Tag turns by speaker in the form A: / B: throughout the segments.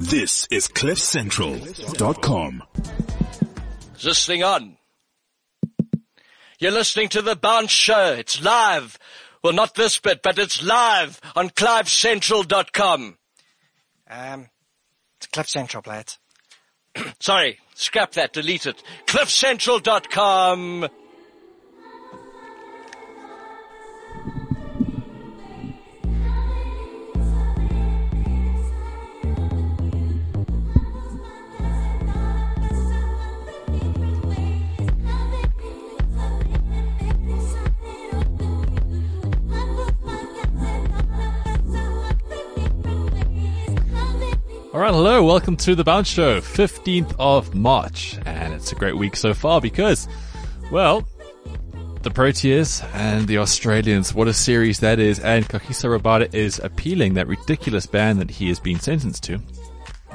A: This is CliffCentral.com.
B: Is this thing on? You're listening to The Bounce Show. It's live. Well, not this bit, but it's live on CliveCentral.com. Um, it's Cliff Central, lads. Sorry, scrap that, delete it. CliffCentral.com.
C: All right, hello, welcome to the Bounce Show, 15th of March, and it's a great week so far because, well, the Proteas and the Australians, what a series that is, and Kagiso Rabada is appealing that ridiculous ban that he has been sentenced to,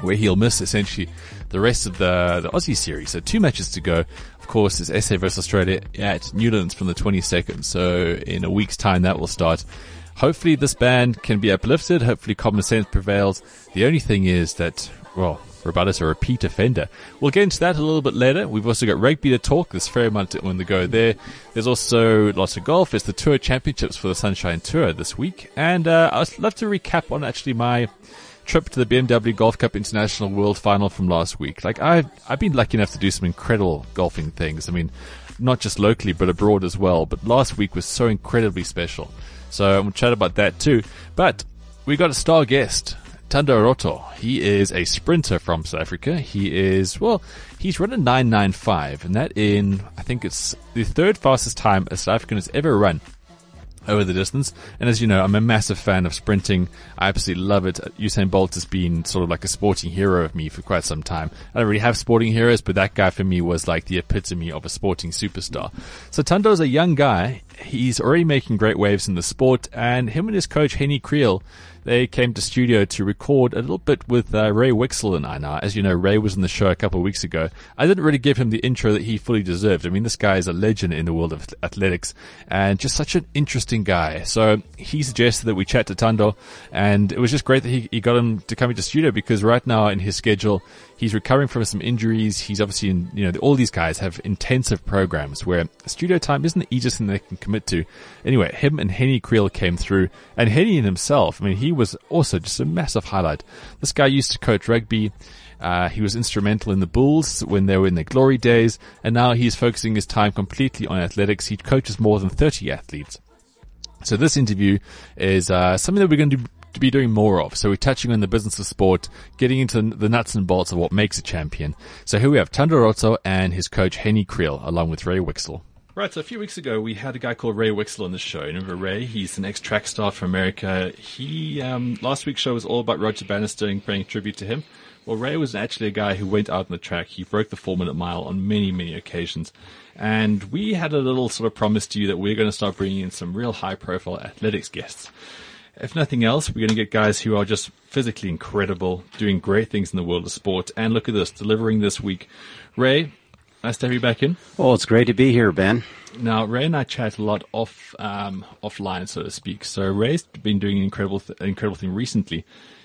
C: where he'll miss essentially the rest of the, the Aussie series. So two matches to go. Of course, it's SA versus Australia at Newlands from the 22nd, so in a week's time that will start. Hopefully this ban can be uplifted. Hopefully common sense prevails. The only thing is that, well, Rabada's a repeat offender. We'll get into that a little bit later. We've also got rugby to talk. There's fair amount on the go there. There's also lots of golf. It's the Tour Championships for the Sunshine Tour this week. And uh, I'd love to recap on actually my trip to the BMW Golf Cup International World Final from last week. Like I've, I've been lucky enough to do some incredible golfing things. I mean, not just locally, but abroad as well. But last week was so incredibly special. So we'll chat about that too. But we got a star guest, Thando Roto. He is a sprinter from South Africa. He is, well, he's run a 995 and that in, I think it's the third fastest time a South African has ever run over the distance. And as you know, I'm a massive fan of sprinting. I absolutely love it. Usain Bolt has been sort of like a sporting hero of me for quite some time. I don't really have sporting heroes, but that guy for me was like the epitome of a sporting superstar. So Thando's a young guy. He's already making great waves in the sport and him and his coach Henny Kriel they came to studio to record a little bit with uh, Ray Wicksell and. Now, as you know, Ray was in the show a couple of weeks ago. I didn't really give him the intro that he fully deserved. I mean, this guy is a legend in the world of athletics and just such an interesting guy. So he suggested that we chat to Thando, and it was just great that he, he got him to come into studio because right now in his schedule, He's recovering from some injuries. He's obviously in, you know, all these guys have intensive programs where studio time isn't the easiest thing they can commit to. Anyway, him and Henny Kriel came through and Henny himself, I mean, he was also just a massive highlight. This guy used to coach rugby. Uh, he was instrumental in the Bulls when they were in their glory days, and now he's focusing his time completely on athletics. He coaches more than 30 athletes. So this interview is uh, something that we're going to to be doing more of. So we're touching on the business of sport, getting into the nuts and bolts of what makes a champion. So here we have Thando Roto and his coach Henny Kriel, along with Ray Wicksell. Right, so a few weeks ago we had a guy called Ray Wicksell on the show. Remember Ray? He's an ex-track star from America. He um, last week's show was all about Roger Bannister and paying tribute to him. Well, Ray was actually a guy who went out on the track. He broke the four-minute mile on many, many occasions. And we had a little sort of promise to you that we're going to start bringing in some real high-profile athletics guests if nothing else, we're going to get guys who are just physically incredible, doing great things in the world of sport. And look at this, delivering this week. Ray, nice to have you back in.
D: Well, it's great to be here, Ben.
C: Now, Ray and I chat a lot off um, offline, so to speak. So Ray's been doing an incredible, th- incredible thing recently.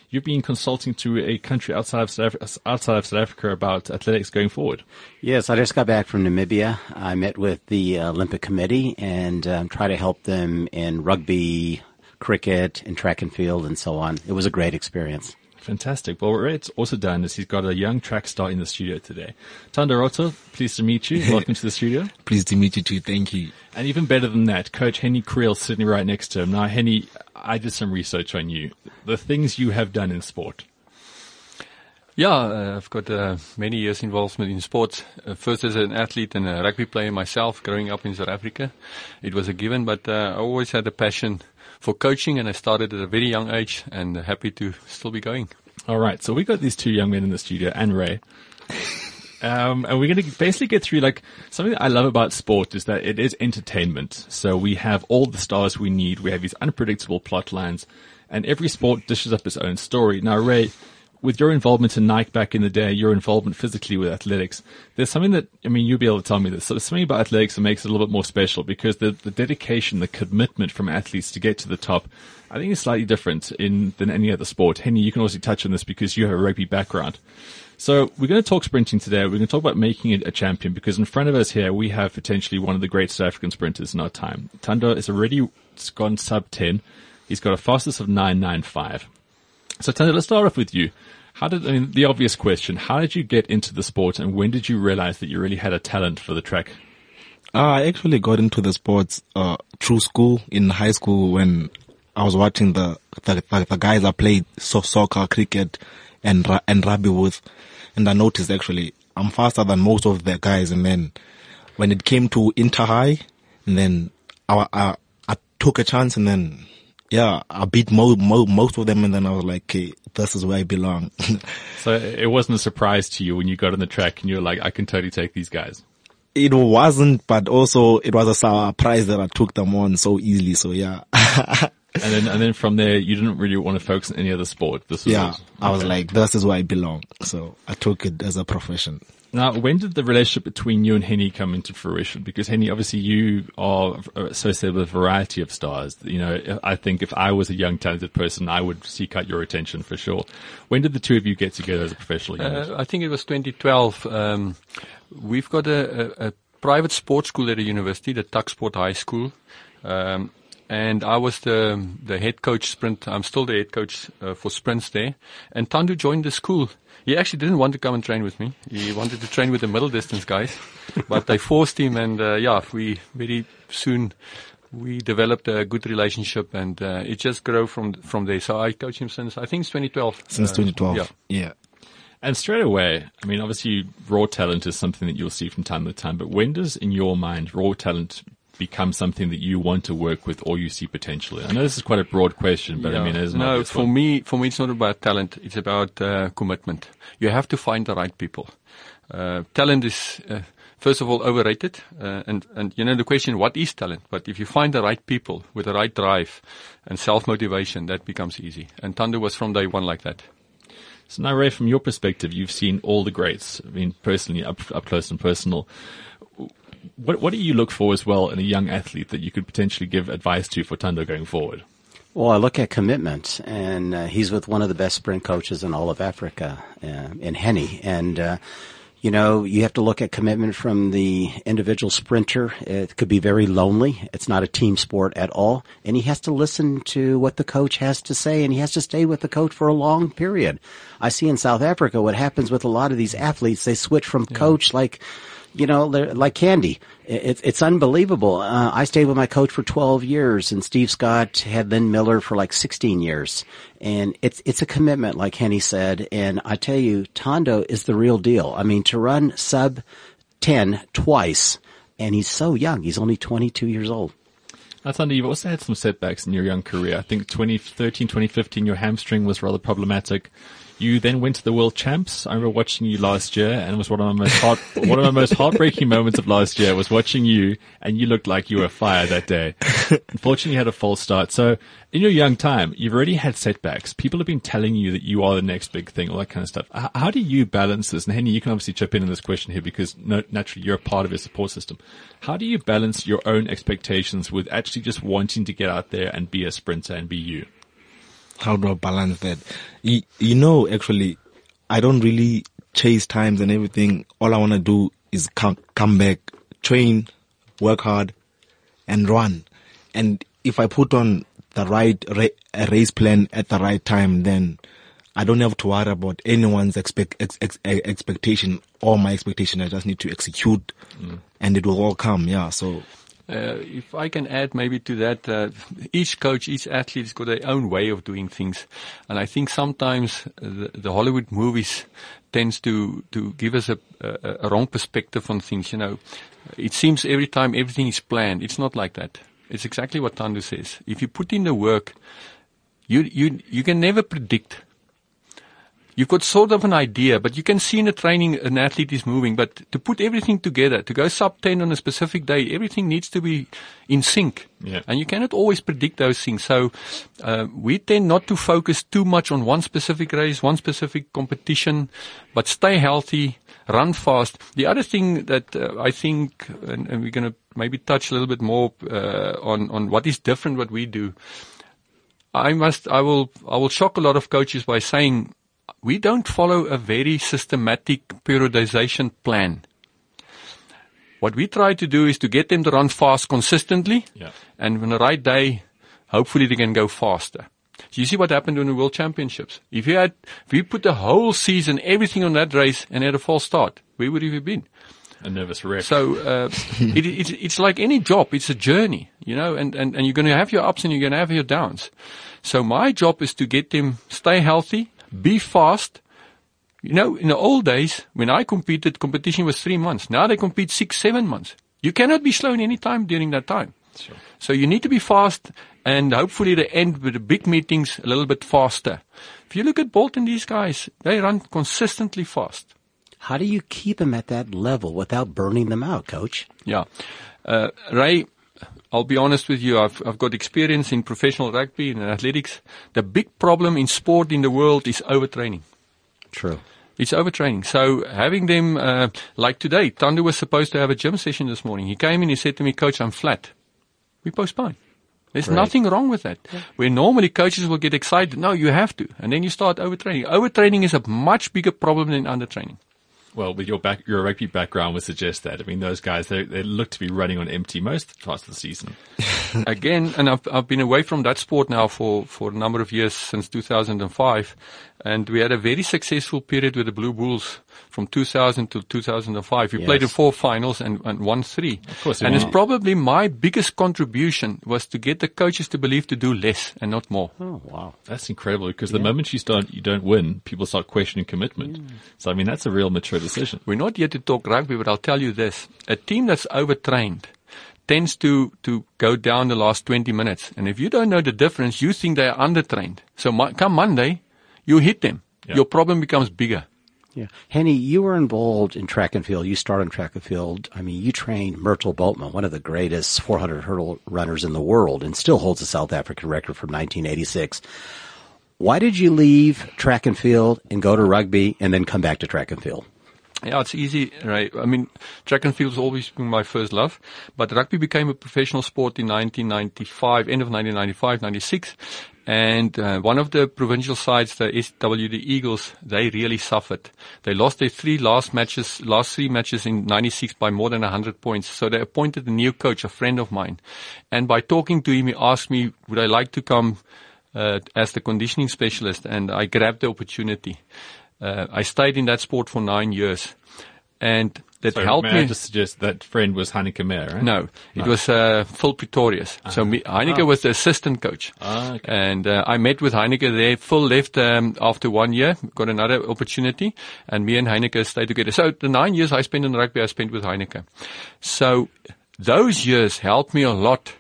C: You've been consulting to a country outside of South Africa, outside of South Africa about athletics going forward.
D: Yes, I just got back from Namibia. I met with the Olympic Committee and um, try to help them in rugby, cricket and track and field and so on. It was a great experience.
C: Fantastic. Well, what Ray's also done is he's got a young track star in the studio today. Thando Roto, pleased to meet you. Welcome to the studio.
E: pleased to meet you too. Thank you.
C: And even better than that, Coach Henny Kriel sitting right next to him. Now, Henny, I did some research on you. The things you have done in sport.
E: Yeah, uh, I've got uh, many years involvement in sports. Uh, first as an athlete and a rugby player myself, growing up in South Africa. It was a given, but uh, I always had a passion for coaching, and I started at a very young age, and happy to still be going.
C: All right, so we got these two young men in the studio, and Ray. Um, and we're going to basically get through like something that I love about sport is that it is entertainment. So we have all the stars we need. We have these unpredictable plot lines and every sport dishes up its own story. Now, Ray, with your involvement in Nike back in the day, your involvement physically with athletics, there's something that, I mean, you'll be able to tell me this. So there's something about athletics that makes it a little bit more special because the, the dedication, the commitment from athletes to get to the top, I think is slightly different in than any other sport. Henny, you can also touch on this because you have a rugby background. So we're going to talk sprinting today. We're going to talk about making it a champion because in front of us here, we have potentially one of the great South African sprinters in our time. Thando is already gone sub 10. He's got a fastest of 995. So Thando, let's start off with you. How did, I mean, the obvious question, how did you get into the sport and when did you realize that you really had a talent for the track?
F: I actually got into the sports, uh, through school in high school when I was watching the, the, the guys I played so, soccer, cricket and, and rugby with. And I noticed actually I'm faster than most of the guys. And then when it came to inter high, and then I, I, I took a chance and then yeah, I beat mo- mo- most of them, and then I was like, okay, this is where I belong.
C: so it wasn't a surprise to you when you got on the track and you were like, I can totally take these guys.
F: It wasn't, but also it was a surprise that I took them on so easily. So yeah.
C: and then, and then from there, you didn't really want to focus on any other sport.
F: This was yeah. I was like, this is where I belong. So I took it as a profession.
C: Now, when did the relationship between you and Henny come into fruition? Because Henny, obviously, you are associated with a variety of stars. You know, I think if I was a young, talented person, I would seek out your attention for sure. When did the two of you get together as a professional unit?
E: Uh, I think it was 2012. Um, we've got a, a, a, private sports school at a university, the TuksSport High School. Um, and I was the the head coach sprint. I'm still the head coach uh, for sprints there. And Thando joined the school he actually didn't want to come and train with me. He wanted to train with the middle distance guys, but they forced him, and uh, yeah, we very soon we developed a good relationship, and uh, it just grew from from there. So I coach him since I think it's 2012.
F: Since uh, 2012, yeah. yeah.
C: And straight away, I mean, obviously, raw talent is something that you'll see from time to time. But when does, in your mind, raw talent become something that you want to work with or you see potential in? I know this is quite a broad question, but yeah. I mean,
E: no. For one. me, for me, it's not about talent. It's about uh, commitment. You have to find the right people. Uh, talent is. Uh, first of all, overrated. Uh, and, and, you know, the question, what is talent? But if you find the right people with the right drive and self-motivation, that becomes easy. And Thando was from day one like that.
C: So now, Ray, from your perspective, you've seen all the greats. I mean, personally, up, up close and personal what, what do you look for as well in a young athlete that you could potentially give advice to for Thando going forward?
D: Well, I look at commitment, and uh, he's with one of the best sprint coaches in all of Africa, uh, in Henny. And, uh, you know, you have to look at commitment from the individual sprinter. It could be very lonely. It's not a team sport at all. And he has to listen to what the coach has to say, and he has to stay with the coach for a long period. I see in South Africa what happens with a lot of these athletes. They switch from yeah. coach like you know, like candy. It's it's unbelievable. Uh, I stayed with my coach for 12 years, and Steve Scott had Len Miller for like 16 years, and it's it's a commitment, like Henny said. And I tell you, Thando is the real deal. I mean, to run sub 10 twice, and he's so young. He's only 22 years old.
C: That's Thando, you've also had some setbacks in your young career. I think 2013, 2015, your hamstring was rather problematic. You then went to the World Champs. I remember watching you last year, and it was one of my most heart, one of my most heartbreaking moments of last year was watching you, and you looked like you were fire that day. Unfortunately, you had a false start. So, in your young time, you've already had setbacks. People have been telling you that you are the next big thing, all that kind of stuff. How, how do you balance this? And Henny, you can obviously chip in on this question here because no, naturally you're a part of your support system. How do you balance your own expectations with actually just wanting to get out there and be a sprinter and be you?
F: How do I balance that? You, you know, actually, I don't really chase times and everything. All I want to do is come, come back, train, work hard, and run. And if I put on the right ra- race plan at the right time, then I don't have to worry about anyone's expect, ex, ex, expectation or my expectation. I just need to execute, mm. and it will all come. Yeah. So
E: if I can add maybe to that, uh, each coach, each athlete has got their own way of doing things, and I think sometimes the, the Hollywood movies tends to to give us a, a, a, wrong perspective on things. You know, it seems every time everything is planned. It's not like that. It's exactly what Thando says. If you put in the work, you you you can never predict you've got sort of an idea, but you can see in the training an athlete is moving. But to put everything together, to go sub 10 on a specific day, everything needs to be in sync.
C: Yeah.
E: And you cannot always predict those things. So uh, we tend not to focus too much on one specific race, one specific competition, but stay healthy, run fast. The other thing that uh, I think, and, and we're going to maybe touch a little bit more uh, on on what is different what we do. I must, I will, I will shock a lot of coaches by saying we don't follow a very systematic periodization plan. What we try to do is to get them to run fast consistently.
C: Yeah.
E: And on the right day, hopefully they can go faster. So you see what happened in the World Championships. If you had, if you put the whole season, everything on that race and had a false start, where would you have been?
C: A nervous wreck.
E: So uh, it, it's, it's like any job. It's a journey, you know, and, and, and you're going to have your ups and you're going to have your downs. So my job is to get them stay healthy, be fast. You know, in the old days when I competed, competition was three months. Now they compete six, seven months. You cannot be slow in any time during that time.
C: Sure.
E: So you need to be fast and hopefully they end with the big meetings a little bit faster. If you look at Bolton, these guys, they run consistently fast.
D: How do you keep them at that level without burning them out, coach?
E: Yeah. Uh, Ray, I'll be honest with you. I've, I've got experience in professional rugby and athletics. The big problem in sport in the world is overtraining.
D: True.
E: It's overtraining. So having them, uh, like today, Thando was supposed to have a gym session this morning. He came in, he said to me, coach, I'm flat. We postpone. There's
D: Right.
E: nothing wrong with that. Where normally coaches will get excited. No, you have to. And then you start overtraining. Overtraining is a much bigger problem than undertraining.
C: Well, with your back, your rugby background would suggest that. I mean, those guys, they, they look to be running on empty most parts of the season.
E: again, and I've, I've been away from that sport now for, for a number of years since 2005. And we had a very successful period with the Blue Bulls from 2000 to 2005. We
D: Yes.
E: played in four finals and, and won three. Of
C: course you
E: and it's probably my biggest contribution was to get the coaches to believe to do less and not more.
D: Oh, wow.
C: That's incredible because the moment you start, you don't win, people start questioning commitment. Mm. So, I mean, that's a real mature decision.
E: We're not here to talk rugby, but I'll tell you this. A team that's overtrained tends to, to go down the last 20 minutes. And if you don't know the difference, you think they are undertrained. So mo- come Monday, you hit them.
C: Yeah.
E: Your problem becomes bigger.
D: Yeah. Henny, you were involved in track and field. You started in track and field. I mean, you trained Myrtle Bothma, one of the greatest 400 hurdle runners in the world and still holds the South African record from 1986. Why did you leave track and field and go to rugby and then come back to track and field?
E: Yeah, it's easy, right? I mean, track and field's always been my first love, but rugby became a professional sport in 1995, end of 1995, 96. And uh, one of the provincial sides, the SWD Eagles, they really suffered. They lost their three last matches, last three matches in 96 by more than 100 points. So they appointed a new coach, a friend of mine. And by talking to him, he asked me, would I like to come uh, as the conditioning specialist? And I grabbed the opportunity. Uh, I stayed in that sport for nine years, and that
C: So
E: helped
C: may
E: me.
C: I just suggest that friend was Heyneke Meyer, right?
E: no, it was uh, Phil Pretorius. So me, Heyneke was the assistant coach,
C: Ah, okay.
E: and uh, I met with Heyneke there. Phil left um, after one year, got another opportunity, and me and Heyneke stayed together. So the nine years I spent in rugby, I spent with Heyneke. So those years helped me a lot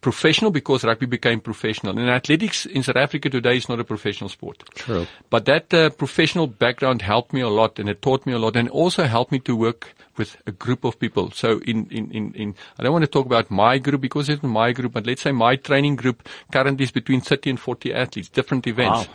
E: professional because rugby became professional. And athletics in South Africa today is not a professional sport.
D: True.
E: But that uh, professional background helped me a lot and it taught me a lot and also helped me to work with a group of people. So in, in, in, in I don't want to talk about my group because it's my group, but let's say my training group currently is between 30 and 40 athletes, different events.
D: Wow.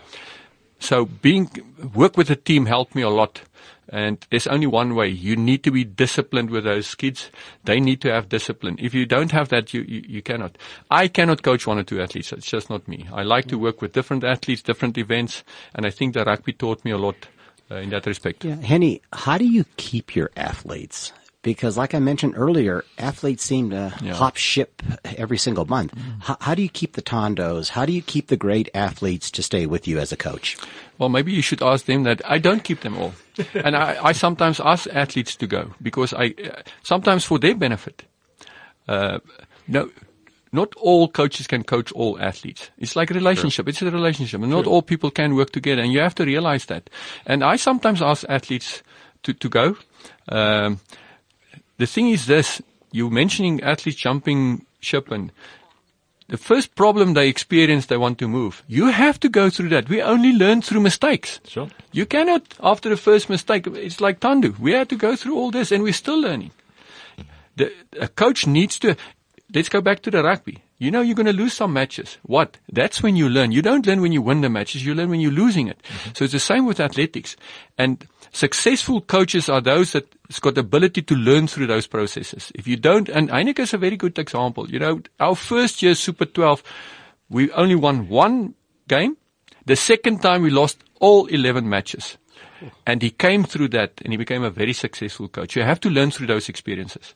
E: So being, work with a team helped me a lot. And there's only one way. You need to be disciplined with those kids. They need to have discipline. If you don't have that, you, you, you cannot. I cannot coach one or two athletes. It's just not me. I like to work with different athletes, different events. And I think that rugby taught me a lot uh, in that respect.
D: Yeah. Henny, how do you keep your athletes? Because like I mentioned earlier, athletes seem to
E: Yeah.
D: hop ship every single month. How, how do you keep the Thandos? How do you keep the great athletes to stay with you as a coach?
E: Well, maybe you should ask them that. I don't keep them all. and I, I sometimes ask athletes to go because I, uh, sometimes for their benefit. Uh, no, not all coaches can coach all athletes. It's like a relationship. It's a relationship and not all people can work together and you have to realize that. And I sometimes ask athletes to, to go. Um, the thing is this, you mentioning athletes jumping ship and the first problem they experience, they want to move. You have to go through that. We only learn through mistakes.
C: Sure.
E: You cannot, after the first mistake, it's like Thando. We had to go through all this and we're still learning. The, a coach needs to, let's go back to the rugby. You know you're going to lose some matches. What? That's when you learn. You don't learn when you win the matches. You learn when you're losing it. Mm-hmm. So it's the same with athletics. And successful coaches are those that has got the ability to learn through those processes. If you don't, and Heyneke is a very good example. You know, our first year Super 12, we only won one game. The second time we lost all 11 matches. And he came through that and he became a very successful coach. You have to learn through those experiences.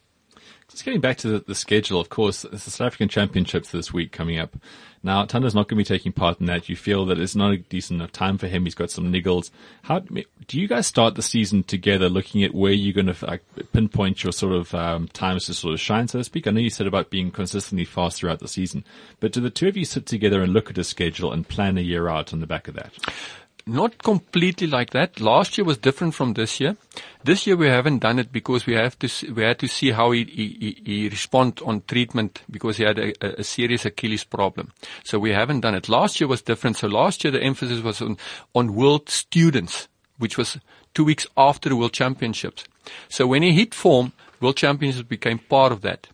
C: Just getting back to the, the schedule, of course, it's the South African Championships this week coming up. Now, Thando's not going to be taking part in that. You feel that it's not a decent enough time for him. He's got some niggles. How do you guys start the season together, looking at where you're going to like, pinpoint your sort of um, times to sort of shine, so to speak? I know you said about being consistently fast throughout the season, but do the two of you sit together and look at a schedule and plan a year out on the back of that?
E: Not completely like that. Last year was different from this year. This year we haven't done it because we have to we had to see how he he, he respond on treatment because he had a, a, serious Achilles problem. So we haven't done it. Last year was different. So last year the emphasis was on on world students, which was two weeks after the World Championships. So when he hit form, World Championships became part of that.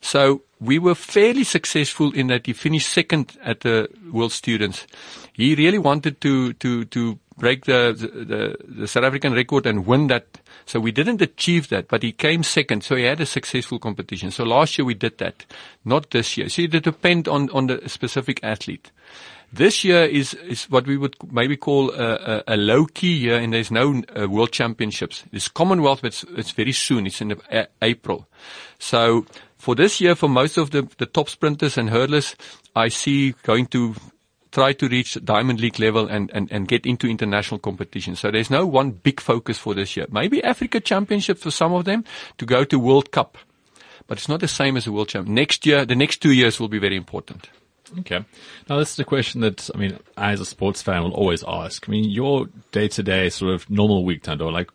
E: So we were fairly successful in that he finished second at the World Students. He really wanted to to to break the the, the South African record and win that. So we didn't achieve that, but he came second. So he had a successful competition. So last year we did that, not this year. So it depends on on the specific athlete. This year is, is what we would maybe call a, a, a low key year and there's no uh, world championships. There's Commonwealth, but it's, it's very soon. It's in April. So for this year, for most of the, the top sprinters and hurdlers, I see going to try to reach Diamond League level and, and, and get into international competition. So there's no one big focus for this year. Maybe Africa Championship for some of them to go to World Cup. But it's not the same as a World Champ. Next year, the next two years will be very important.
C: Okay. Now this is a question that, I mean, I as a sports fan will always ask. I mean, your day to day sort of normal week, Thando, like,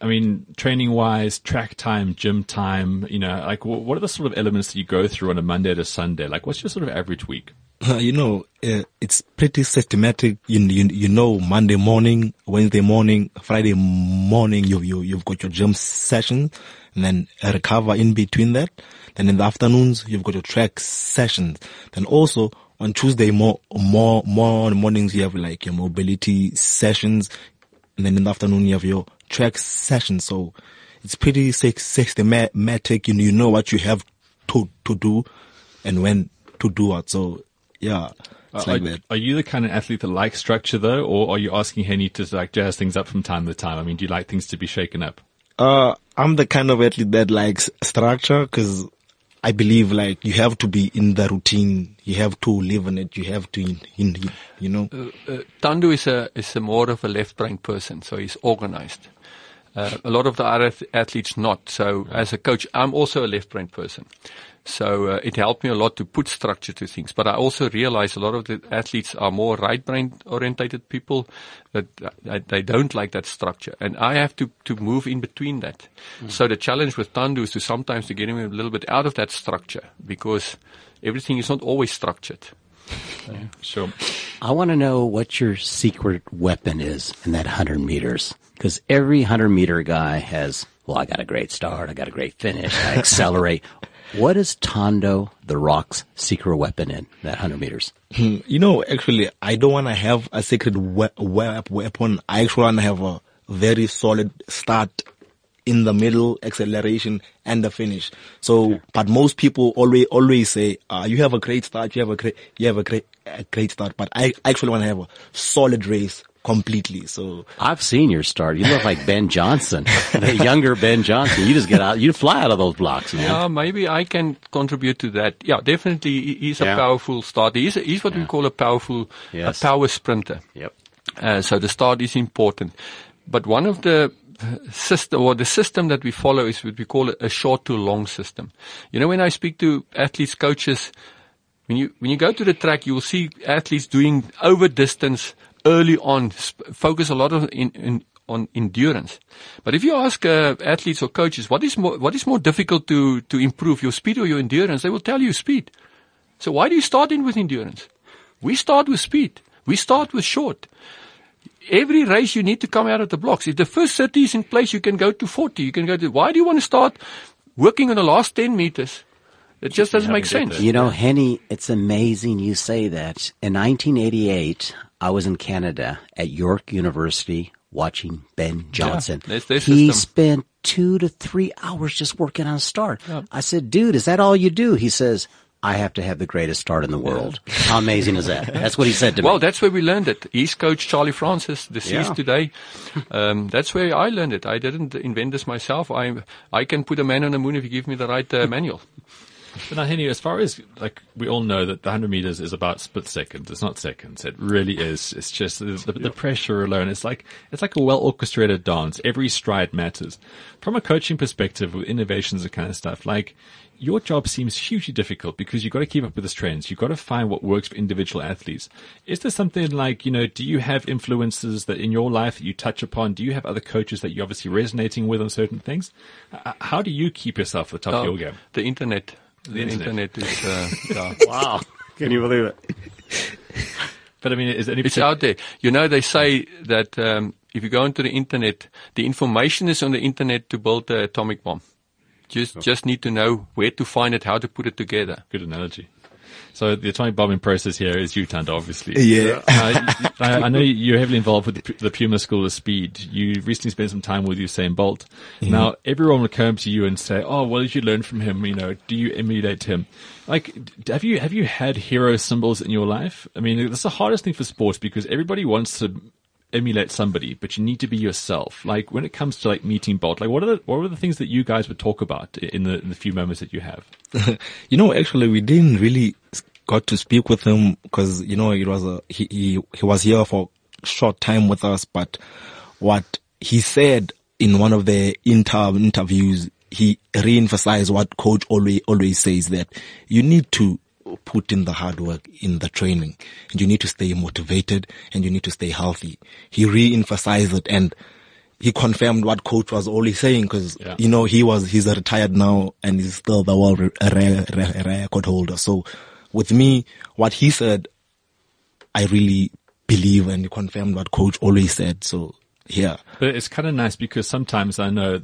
C: I mean, training wise, track time, gym time, you know, like what are the sort of elements that you go through on a Monday to Sunday? Like what's your sort of average week?
F: Uh, you know, uh, it's pretty systematic. You, you, you know, Monday morning, Wednesday morning, Friday morning, you, you, you've got your gym session and then recover in between that. Then in the afternoons, you've got your track sessions. Then also on Tuesday, more, more, more mornings, you have like your mobility sessions. And then in the afternoon, you have your track session. So it's pretty systematic. You, you know what you have to, to do and when to do it. So yeah. Uh, like
C: are, are, you the kind of athlete that likes structure though, or are you asking Henny to like jazz things up from time to time? I mean, do you like things to be shaken up?
F: Uh, I'm the kind of athlete that likes structure because I believe like you have to be in the routine. You have to live in it. You have to, in, in you know. Uh,
E: uh, Thando is a is a more of a left brain person, so he's organized. Uh, a lot of the other athletes not. So as a coach, I'm also a left brain person. So uh, it helped me a lot to put structure to things. But I also realize a lot of the athletes are more right brain orientated people that uh, they don't like that structure. And I have to, to move in between that. Mm. So the challenge with Thando is to sometimes to get him a little bit out of that structure because everything is not always structured.
C: Yeah, sure.
D: I want to know what your secret weapon is in that 100 meters. Because every 100 meter guy has, well, I got a great start, I got a great finish, I accelerate. What is Thando the Rock's secret weapon in that 100 meters?
F: Hmm, you know, actually, I don't want to have a secret we- we- weapon. I actually want to have a very solid start in the middle, acceleration, and the finish. So, but most people always always say, uh, "You have a great start. You have a great, you have a great, a great start." But I actually want to have a solid race completely. So
D: I've seen your start. You look like Ben Johnson, the younger Ben Johnson. You just get out, you fly out of those blocks, man.
E: Yeah, maybe I can contribute to that. Yeah, definitely. He's a yeah. powerful starter. He's, he's what yeah. we call a powerful, yes. a power sprinter.
D: Yep.
E: Uh, so the start is important. But one of the system or the system that we follow is what we call a short to long system. You know, when I speak to athletes, coaches, when you when you go to the track, you will see athletes doing over distance early on, focus a lot of in, in, on endurance. But if you ask uh, athletes or coaches, what is more, what is more difficult to, to improve, your speed or your endurance, they will tell you speed. So why do you start in with endurance? We start with speed. We start with short. Every race you need to come out of the blocks. If the first 30 is in place, you can go to 40. You can go to, why do you want to start working on the last 10 meters? It just doesn't make sense.
D: You know, Henny, it's amazing you say that. In 1988, I was in Canada at York University watching Ben Johnson.
E: that's
D: he spent two to three hours just working on a start. I said, dude, is that all you do? He says, I have to have the greatest start in the world. How amazing is that? That's what he said to
E: Well,
D: me.
E: Well, that's where we learned it. East coach, Charlie Francis, deceased
D: Yeah.
E: today. Um, that's where I learned it. I didn't invent this myself. I I can put a man on the moon if you give me the right uh, manual.
C: But now, Henny, as far as like we all know that the hundred meters is about split seconds. It's not seconds. It really is. It's just the, the, the pressure alone. It's like it's like a well orchestrated dance. Every stride matters. From a coaching perspective, with innovations and kind of stuff, like your job seems hugely difficult because you've got to keep up with the trends. You've got to find what works for individual athletes. Is there something like you know? Do you have influences that in your life that you touch upon? Do you have other coaches that you're obviously resonating with on certain things? Uh, How do you keep yourself at the top of
E: Oh,
C: your game?
E: the internet. The,
C: internet.
E: internet. is uh, yeah.
D: wow. Can you believe it?
C: But I mean, is there any
E: It's
C: partic-
E: out there. You know, they say that um, if you go into the internet, the information is on the internet to build the atomic bomb. Just just need to know where to find it, how to put it together.
C: Good analogy. So the atomic bombing process here is you, Thando, obviously.
F: Yeah.
C: Uh, I, I know you're heavily involved with the the Puma School of Speed. You recently spent some time with Usain Bolt. Now, everyone will come to you and say, "Oh, what did you learn from him? You know, do you emulate him?" Like, have you have you had hero symbols in your life? I mean, that's the hardest thing for sports because everybody wants to emulate somebody, but you need to be yourself. Like when it comes to like meeting Bolt, like what are the what are the things that you guys would talk about in the in the few moments that you have?
F: you know, actually, we didn't really got to speak with him because you know it was a he, he he was here for short time with us, but what he said in one of the inter interviews, he re-emphasized what coach always always says that you need to put in the hard work in the training and you need to stay motivated and you need to stay healthy. He re-emphasized it and he confirmed what coach was always saying because
C: Yeah.
F: you know he was he's retired now and he's still the world re- re- re- record holder. So with me, what he said, I really believe and confirmed what coach always said. So yeah,
C: But it's kind of nice because sometimes I know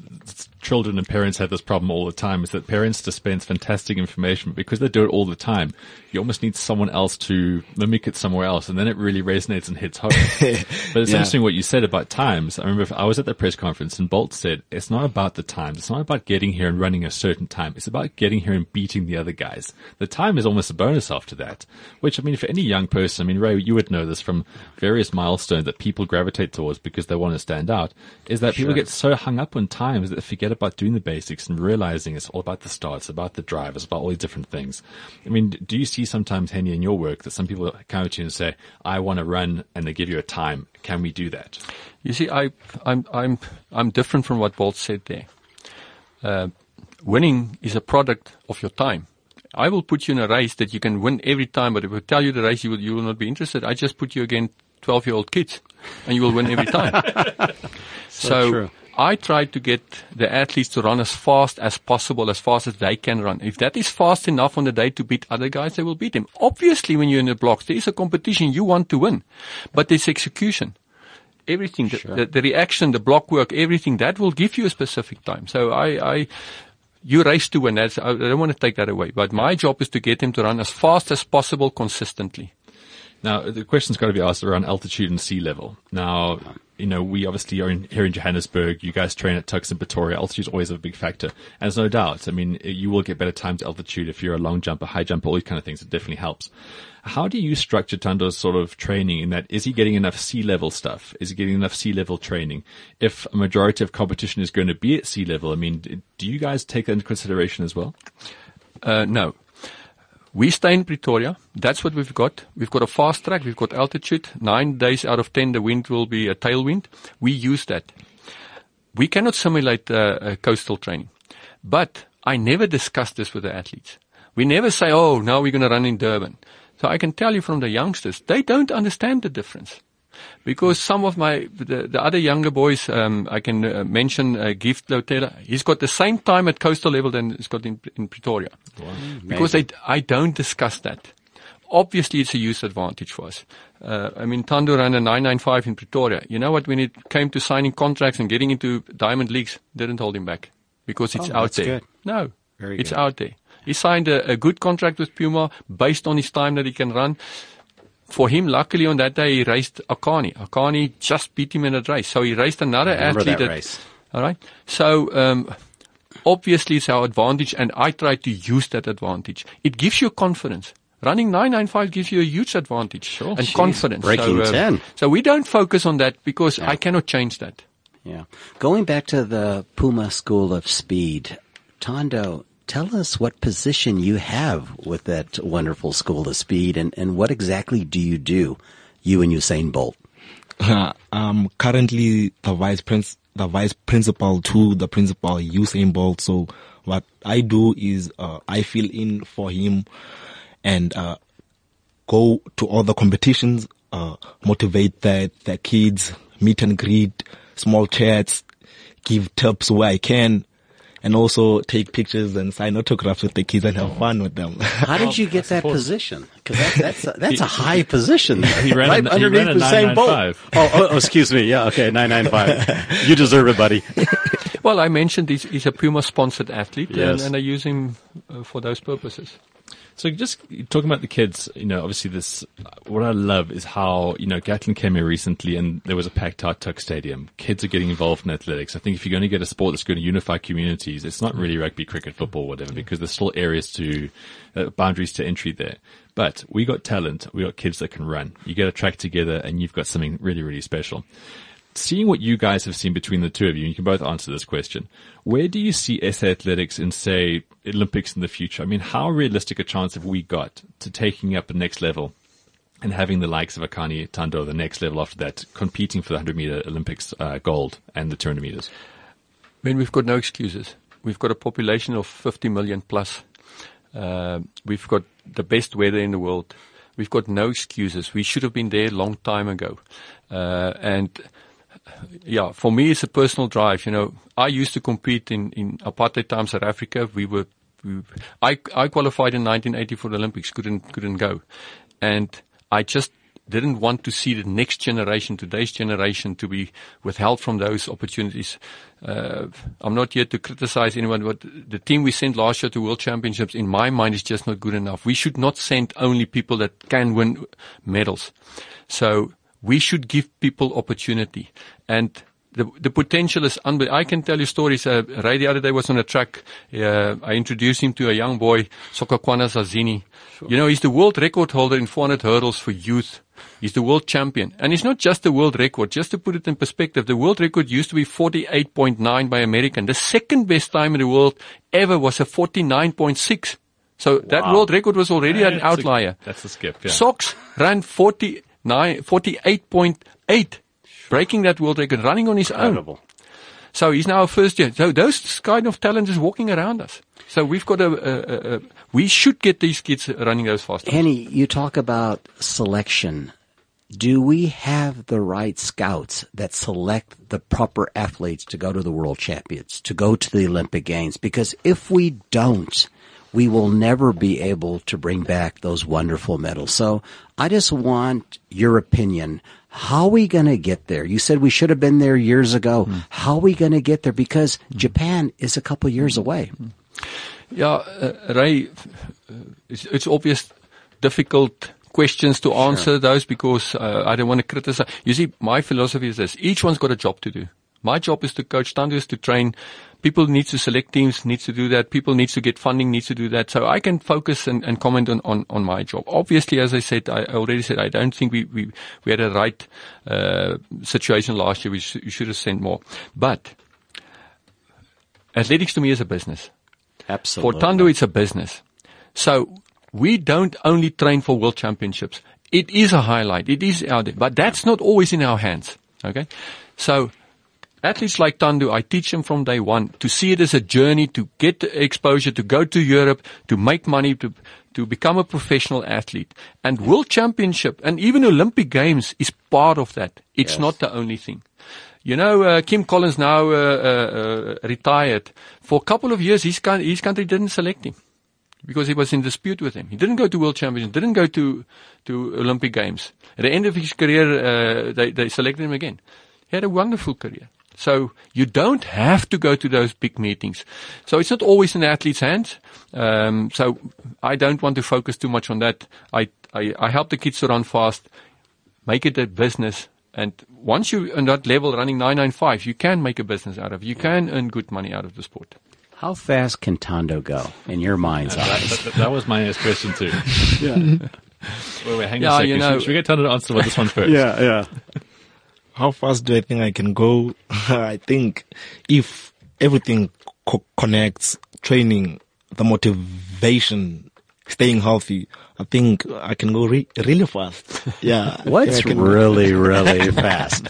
C: children and parents have this problem all the time is that parents dispense fantastic information, but because they do it all the time, you almost need someone else to mimic it somewhere else, and then it really resonates and hits home. but it's
F: Yeah.
C: interesting what you said about times. I remember if I was at the press conference and Bolt said, it's not about the times. It's not about getting here and running a certain time. It's about getting here and beating the other guys. The time is almost a bonus after that, which I mean, for any young person, I mean, Ray, you would know this from various milestones that people gravitate towards because they want to stand out, is that people get so hung up on times that they forget about doing the basics and realizing it's all about the start, it's about the drive, it's about all these different things. I mean, do you see sometimes, Henny, in your work that some people come to you and say, I want to run and they give you a time. Can we do that?
E: You see, I, I'm, I'm, I'm different from what Bolt said there. Uh, winning is a product of your time. I will put you in a race that you can win every time, but if I tell you the race, you will, you will not be interested. I just put you against 12 year old kids and you will win every time. so
D: true.
E: I try to get the athletes to run as fast as possible, as fast as they can run. If that is fast enough on the day to beat other guys, they will beat them. Obviously, when you're in the blocks, there is a competition. You want to win, but there's execution everything, the, the, the reaction, the block work, everything, that will give you a specific time. So I, I, you race to win. That's, I I don't want to take that away. But my job is to get him to run as fast as possible consistently.
C: Now, the question's got to be asked around altitude and sea level. Now, you know, we obviously are in, here in Johannesburg. You guys train at Tuks and Pretoria. Altitude is always a big factor. And there's no doubt. I mean, you will get better times altitude if you're a long jumper, high jumper, all these kind of things. It definitely helps. How do you structure Thando's sort of training in that? Is he getting enough sea level stuff? Is he getting enough sea level training? If a majority of competition is going to be at sea level, I mean, do you guys take that into consideration as well?
E: Uh, no. We stay in Pretoria. That's what we've got. We've got a fast track. We've got altitude. Nine days out of ten, the wind will be a tailwind. We use that. We cannot simulate uh, uh, coastal training. But I never discuss this with the athletes. We never say, oh, now we're going to run in Durban. So I can tell you from the youngsters, they don't understand the difference. Because some of my, the, the other younger boys, um, I can uh, mention uh, Gift Leotlela, he's got the same time at coastal level than he's got in, in Pretoria. Because they, I don't discuss that. Obviously, it's a use advantage for us. Uh, I mean, Thando ran a 995 in Pretoria. You know what? When it came to signing contracts and getting into diamond leagues, didn't hold him back because it's
D: Oh,
E: out there.
D: good.
E: No,
D: Very
E: it's
D: good.
E: out there. He signed a, a good contract with Puma based on his time that he can run. For him, luckily on that day, he raced Akani. Akani just beat him in a race. So he raced another athlete.
D: that race.
E: All right. So, um, obviously it's our advantage and I try to use that advantage. It gives you confidence. Running 995 gives you a huge advantage and
D: Jeez,
E: confidence.
D: breaking
E: so,
D: 10.
E: So we don't focus on that because I cannot change that.
D: Yeah. Going back to the Puma School of Speed, Thando, tell us what position you have with that wonderful School of Speed and, and what exactly do you do, you and Usain Bolt?
F: I'm currently the vice prince, the vice principal to the principal Usain Bolt. So what I do is uh, I fill in for him and uh, go to all the competitions, uh, motivate the the kids, meet and greet, small chats, give tips where I can. And also take pictures and sign autographs with the kids and have fun with them.
D: How did you get that position? Because that, that's a, that's a high position.
C: He ran
D: right
C: a- he
D: underneath
C: ran a
D: Usain Bolt.
C: 995.
D: Oh, oh, oh, excuse me. Yeah, okay, nine nine five. You deserve it, buddy.
E: Well, I mentioned he's, he's a Puma sponsored athlete and,
C: Yes.
E: and I use him uh, for those purposes.
C: So just talking about the kids, you know, obviously this, what I love is how, you know, Gatlin came here recently and there was a packed out Tuks Stadium. Kids are getting involved in athletics. I think if you're going to get a sport that's going to unify communities, it's not really rugby, cricket, football, whatever, because there's still areas to, uh, boundaries to entry there. But we got talent. We got kids that can run. You get a track together and you've got something really, really special. Seeing what you guys have seen between the two of you, you can both answer this question. Where do you see SA athletics in, say, Olympics in the future? I mean, how realistic a chance have we got to taking up the next level and having the likes of Akani Thando, the next level after that, competing for the 100 meter Olympics uh, gold and the 200 meters?
E: I mean, we've got no excuses. We've got a population of 50 million plus. Uh, we've got the best weather in the world. We've got no excuses. We should have been there a long time ago. Uh, and yeah, for me, it's a personal drive. You know, I used to compete in, in apartheid times South Africa. We were, we, I, I qualified in 1980 for the Olympics, couldn't, couldn't go. And I just didn't want to see the next generation, today's generation, to be withheld from those opportunities. Uh, I'm not here to criticize anyone, but the team we sent last year to World Championships, in my mind, is just not good enough. We should not send only people that can win medals. So we should give people opportunity. And the, the potential is unbelievable. I can tell you stories. Uh, Ray the other day was on a track. Uh, I introduced him to a young boy, Sokwakhana Zazini. You know, he's the world record holder in 400 hurdles for youth. He's the world champion. And it's not just the world record. Just to put it in perspective, the world record used to be 48.9 by American. The second best time in the world ever was a 49.6. So that world record was already an
C: That's a-
E: outlier.
C: that's a skip, yeah.
E: Sox ran 49, 48.8, breaking that world record, running on his own.
D: Incredible.
E: So he's now a first year. So those kind of talent is walking around us. So we've got a, a, a, a we should get these kids running those fast.
D: Henny, you talk about selection. Do we have the right scouts that select the proper athletes to go to the world champions, to go to the Olympic games? Because if we don't, we will never be able to bring back those wonderful medals. So I just want your opinion. How are we going to get there? You said we should have been there years ago. How are we going to get there? Because Japan is a couple years away.
E: Yeah, uh, Ray, it's, it's obvious difficult questions to answer those because uh, I don't want to criticize. You see, my philosophy is this: each one's got a job to do. My job is to coach, Thando is to train. People need to select teams, needs to do that. People needs to get funding, needs to do that. So I can focus and, and comment on, on, on my job. Obviously, as I said, I already said, I don't think we, we, we had a right, uh, situation last year. We, sh- we should have sent more. But athletics to me is a business.
D: Absolutely.
E: For Thando, it's a business. So we don't only train for world championships. It is a highlight. It is out there, but that's not always in our hands. Okay. So athletes like Thando, I teach them from day one to see it as a journey to get exposure, to go to Europe, to make money, to, to become a professional athlete. And world championship and even Olympic games is part of that. It's
D: Yes.
E: not the only thing. You know, uh, Kim Collins now uh, uh, uh, retired. For a couple of years, his, coun- his country didn't select him because he was in dispute with him. He didn't go to World Championships, didn't go to, to Olympic Games. At the end of his career, uh, they, they selected him again. He had a wonderful career. So you don't have to go to those big meetings. So it's not always in the athlete's hands. Um, so I don't want to focus too much on that. I, I, I help the kids to run fast, make it a business. And once you're on that level running 995, you can make a business out of it. You can earn good money out of the sport.
D: How fast can Thando go in your mind's
C: That,
D: eye?
C: that- that was my next question too.
D: Yeah.
C: Wait, wait, hang
E: Yeah,
C: on a second.
E: you know-
C: should, should we get Thando to answer about this one first?
D: yeah, yeah.
F: How fast do I think I can go? I think if everything co- connects, training, the motivation, staying healthy, I think I can go re- really fast. Yeah. I
D: What's
F: can-
D: really, really fast?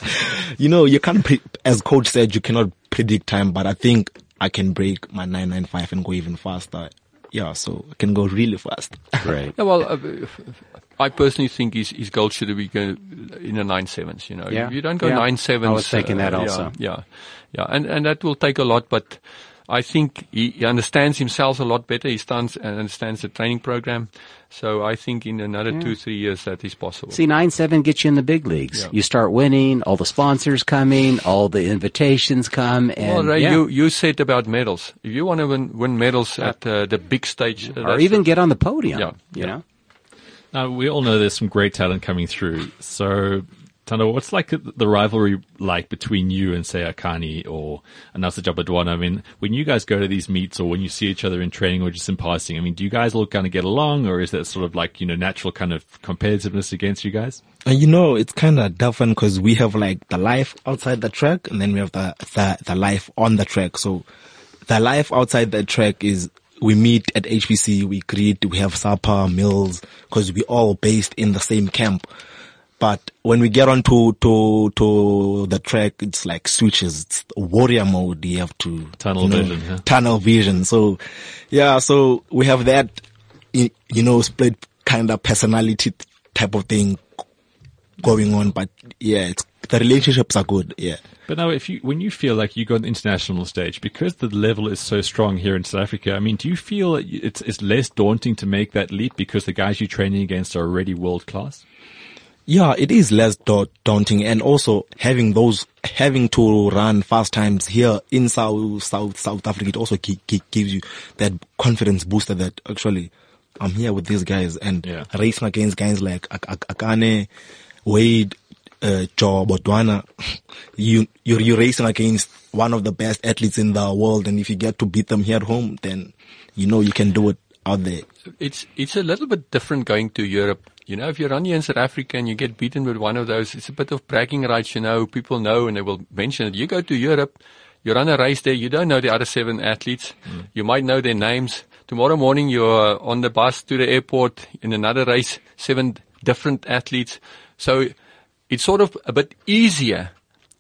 F: You know, you can't, pre- as coach said, you cannot predict time, but I think I can break my 995 and go even faster. Yeah, so I can go really fast.
D: Great.
E: Yeah, well, uh, I personally think his, his goal should be in the nine sevens. You know,
D: Yeah.
E: you don't go
D: Yeah.
E: nine sevens.
D: I was thinking that
E: yeah,
D: also.
E: Yeah, yeah, and and that will take a lot, but. I think he, he understands himself a lot better. He stands and understands the training program. So I think in another two, three years that is possible.
D: See, nine seven gets you in the big leagues.
E: Yeah.
D: You start winning, all the sponsors coming, all the invitations come, and
E: well, Ray,
D: yeah.
E: you, you said about medals. If you want to win, win medals at uh, the big stage, uh,
D: or even
E: the-
D: get on the podium.
E: Yeah,
D: you
E: yeah.
D: know.
C: Now, we all know there's some great talent coming through. So, Thando, what's like the rivalry like between you and, say, Akani or Anaso Jobodwana? I mean, when you guys go to these meets or when you see each other in training or just in passing, I mean, do you guys all kind of get along or is that sort of like, you know, natural kind of competitiveness against you guys?
F: And you know, it's kind of different because we have like the life outside the track and then we have the, the, the life on the track. So the life outside the track is we meet at HPC, we greet, we have supper, meals, because we all based in the same camp. But when we get onto to to the track, it's like switches. It's warrior mode. You have to
C: Tunnel
F: you know,
C: vision, yeah.
F: Tunnel vision. So, yeah. So we have that, you know, split kind of personality type of thing going on. But yeah, it's the relationships are good. Yeah.
C: But now, if you when you feel like you go on the international stage because the level is so strong here in South Africa, I mean, do you feel it's it's less daunting to make that leap because the guys you're training against are already world class?
F: Yeah, it is less da- daunting and also having those, having to run fast times here in South, South, South Africa, it also gi- gi- gives you that confidence booster that actually I'm here with these guys and
C: Yeah.
F: racing against guys like Ak- Ak- Akani, Wayde, uh, Jobodwana. You, you're, you're racing against one of the best athletes in the world and if you get to beat them here at home, then you know you can do it out there.
E: it's it's a little bit different going to Europe. You know, if you run here in South Africa and you get beaten with one of those, it's a bit of bragging rights. You know, people know and they will mention it. You go to Europe, you run a race there, you don't know the other seven athletes. You might know their names. Tomorrow morning you're on the bus to the airport in another race, seven different athletes. So it's sort of a bit easier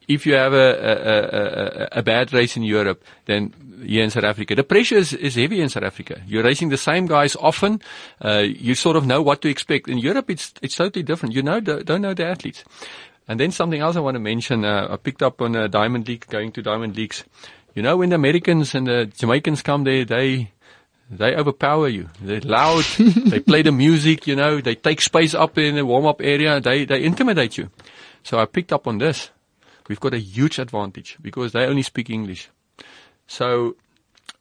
E: if you have a, a, a, a, bad race in Europe than here in South Africa. The pressure is, is heavy in South Africa. You're racing the same guys often. Uh, you sort of know what to expect. In Europe, it's, it's totally different. You know, don't know the athletes. And then something else I want to mention, uh, I picked up on a Diamond League, going to Diamond Leagues. You know, when the Americans and the Jamaicans come there, they, they overpower you. They're loud. they play the music, you know, they take space up in the warm-up area. They, they intimidate you. So I picked up on this. We've got a huge advantage because they only speak English. So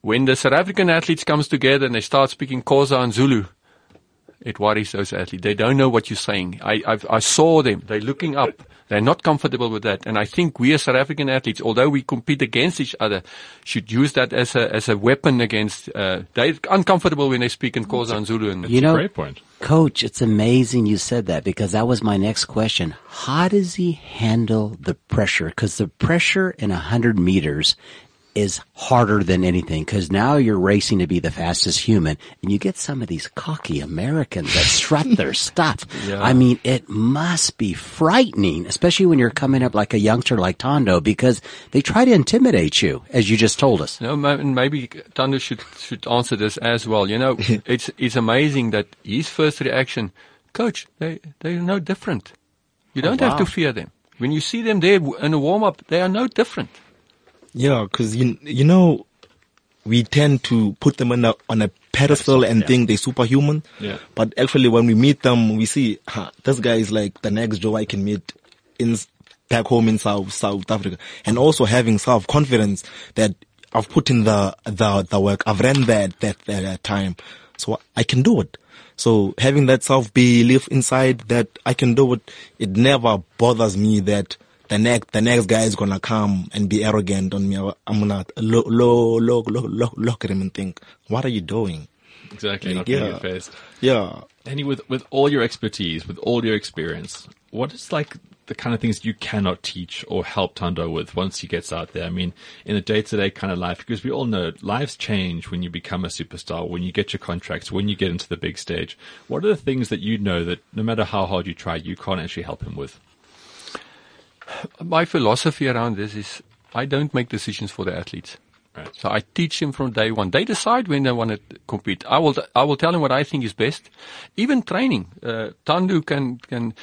E: when the South African athletes comes together and they start speaking Xhosa and Zulu, it worries those athletes. They don't know what you're saying. I, I've, I saw them. They're looking up. They're not comfortable with that. And I think we as South African athletes, although we compete against each other, should use that as a, as a weapon against, uh, they're uncomfortable when they speak in Xhosa and Zulu. And
D: You know,
C: Great point.
D: Coach, it's amazing you said that because that was my next question. How does he handle the pressure? Because the pressure in a hundred meters is harder than anything because now you're racing to be the fastest human and you get some of these cocky Americans that strut their stuff. I mean, it must be frightening, especially when you're coming up like a youngster like Thando because they try to intimidate you, as you just told us.
E: No, and maybe Thando should should answer this as well. You know, it's it's amazing that his first reaction, coach, they they're no different. You don't have oh,
D: wow.
E: to fear them. When you see them there in a warm up, they are no different.
F: Yeah, because you you know, we tend to put them on a on a pedestal and think they're superhuman.
C: Yeah.
F: But actually, when we meet them, we see huh, this guy is like the next Joe I can meet in back home in South South Africa, and also having self confidence that I've put in the the the work. I've ran that that that, that time, so I can do it. So having that self belief inside that I can do it, it never bothers me that the next the next guy is gonna come and be arrogant on me. I'm gonna look look look look look, look at him and think, what are you doing?
C: Exactly. Not
F: Yeah. Yeah.
C: Henny, with with all your expertise, with all your experience, what is like the kind of things you cannot teach or help Thando with once he gets out there? I mean, in a day to day kind of life, because we all know lives change when you become a superstar, when you get your contracts, when you get into the big stage. What are the things that you know that no matter how hard you try, you can't actually help him with?
E: My philosophy around this is I don't make decisions for the athletes.
C: Right.
E: So I teach them from day one. They decide when they want to compete. I will, I will tell them what I think is best. Even training. Uh, Thando can, can,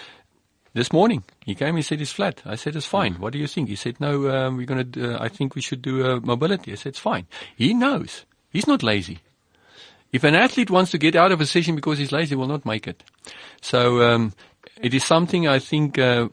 E: this morning he came and said it's flat. I said it's fine. What do you think? He said no. Um, we're gonna. Uh, I think we should do uh, mobility. I said it's fine. He knows. He's not lazy. If an athlete wants to get out of a session because he's lazy, he will not make it. So um, it is something I think uh,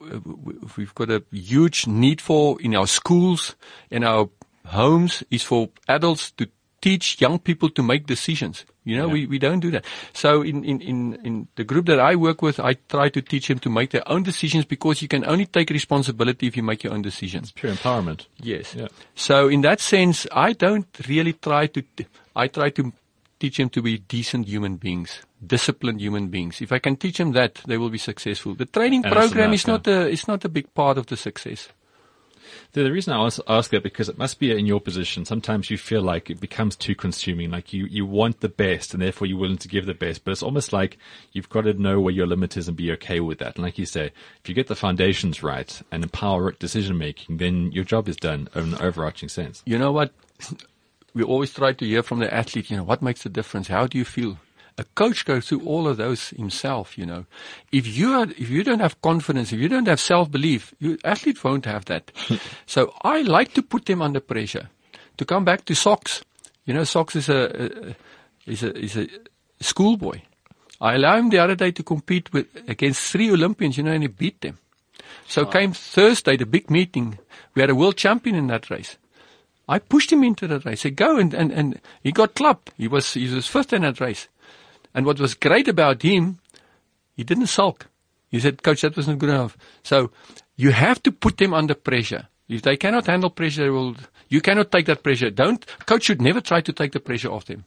E: we've got a huge need for in our schools, in our homes, is for adults to teach young people to make decisions. You know, we, we don't do that. So in, in, in, in the group that I work with, I try to teach them to make their own decisions because you can only take responsibility if you make your own decisions.
C: It's Pure empowerment.
E: Yes.
C: Yeah.
E: So in that sense, I don't really try to, I try to teach them to be decent human beings, disciplined human beings. If I can teach them that, they will be successful. The training
C: And
E: program is not a, is not a big part of the success.
C: The, the reason I ask, ask that because it must be in your position. Sometimes you feel like it becomes too consuming. Like you, you want the best and therefore you're willing to give the best, but it's almost like you've got to know where your limit is and be okay with that. And like you say, if you get the foundations right and empower decision making, then your job is done in an overarching sense.
E: You know what? We always try to hear from the athlete, you know, what makes the difference? How do you feel? A coach goes through all of those himself, you know. If you are, if you don't have confidence, if you don't have self-belief, your athlete won't have that. so I like to put them under pressure. To come back to socks, you know, socks is a, a is a is a schoolboy. I allowed him the other day to compete with against three Olympians, you know, and he beat them. So came Thursday, the big meeting. We had a world champion in that race. I pushed him into that race. I said, go and, and, and he got club. He was, he was first in that race. And what was great about him, he didn't sulk. He said, coach, that wasn't good enough. So you have to put them under pressure. If they cannot handle pressure, they will, you cannot take that pressure. Don't, coach should never try to take the pressure off them.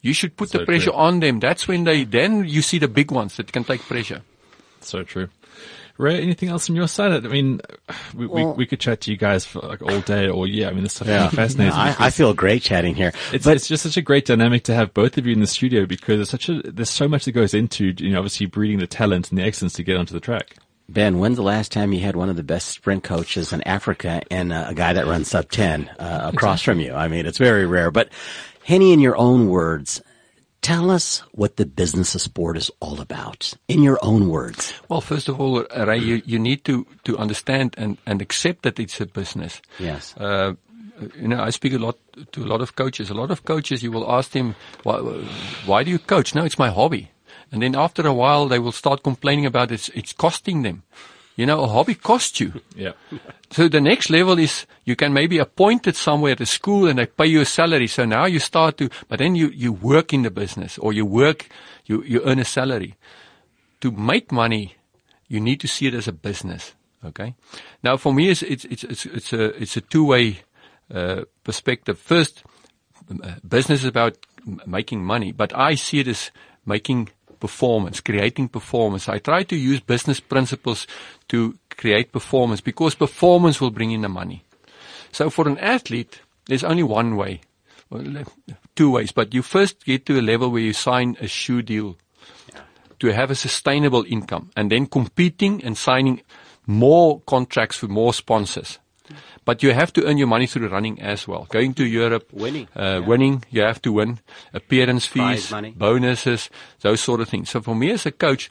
E: You should put
C: So
E: the pressure
C: true.
E: on them. That's when they, then you see the big ones that can take pressure.
C: So true. Ray, anything else from your side? I mean, we, we,
D: Well-
C: we could chat to you guys for like all day or yeah, I mean, this stuff is fascinating.
D: I, I feel great chatting here.
C: It's,
D: but
C: it's just such a great dynamic to have both of you in the studio because it's such a, there's so much that goes into, you know, obviously breeding the talent and the excellence to get onto the track.
D: Ben, when's the last time you had one of the best sprint coaches in Africa and uh, a guy that runs sub 10 uh, across from you? I mean, it's very rare. But Henny, in your own words, tell us what the business of sport is all about. In your own words.
E: Well, first of all, Ray, you, you need to, to understand and, and accept that it's a business.
D: Yes.
E: Uh, you know, I speak a lot to a lot of coaches. A lot of coaches, you will ask them, why, why do you coach? No, it's my hobby. And then after a while, they will start complaining about it's, it's costing them. You know, a hobby costs you.
C: Yeah.
E: So the next level is you can maybe appoint it somewhere at a school and they pay you a salary. So now you start to, but then you, you work in the business or you work, you, you earn a salary. To make money, you need to see it as a business. Okay. Now for me, it's, it's, it's, it's, it's a, it's a two-way, uh, perspective. First, uh, business is about m- making money, but I see it as making performance, creating performance. I try to use business principles to create performance because performance will bring in the money. So for an athlete, there's only one way, well, two ways, but you first get to a level where you sign a shoe deal to have a sustainable income and then competing and signing more contracts with more sponsors. But you have to earn your money through running as well. Going to Europe,
D: Winning,
E: uh,
D: yeah.
E: winning, you have to win. Appearance fees,
D: money.
E: bonuses, those sort of things. So for me as a coach,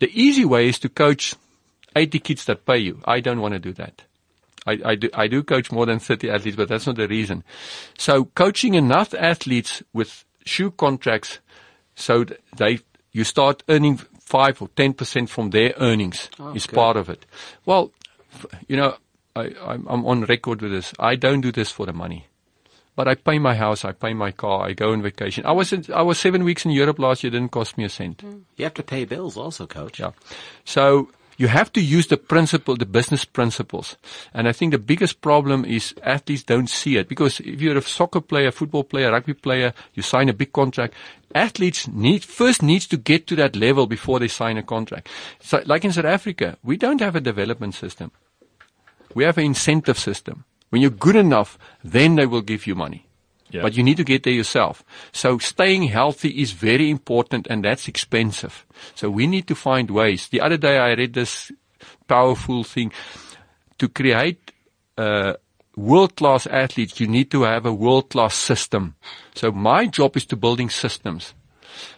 E: the easy way is to coach 80 kids that pay you. I don't want to do that. I, I do, I do coach more than 30 athletes, but that's not the reason. So coaching enough athletes with shoe contracts so th- they, you start earning five or 10% from their earnings is part of it. Well, you know, I, I'm, I'm on record with this. I don't do this for the money. But I pay my house, I pay my car, I go on vacation. I was in, I was seven weeks in Europe last year, didn't cost me a cent. Mm.
D: You have to pay bills also, coach.
E: Yeah. So you have to use the principle, the business principles. And I think the biggest problem is athletes don't see it because if you're a soccer player, football player, rugby player, you sign a big contract. Athletes need, first needs to get to that level before they sign a contract. So like in South Africa, we don't have a development system. We have an incentive system. When you're good enough, then they will give you money. But you need to get there yourself. So staying healthy is very important and that's expensive. So we need to find ways. The other day I read this powerful thing. To create uh, world-class athletes, you need to have a world-class system. So my job is to building systems.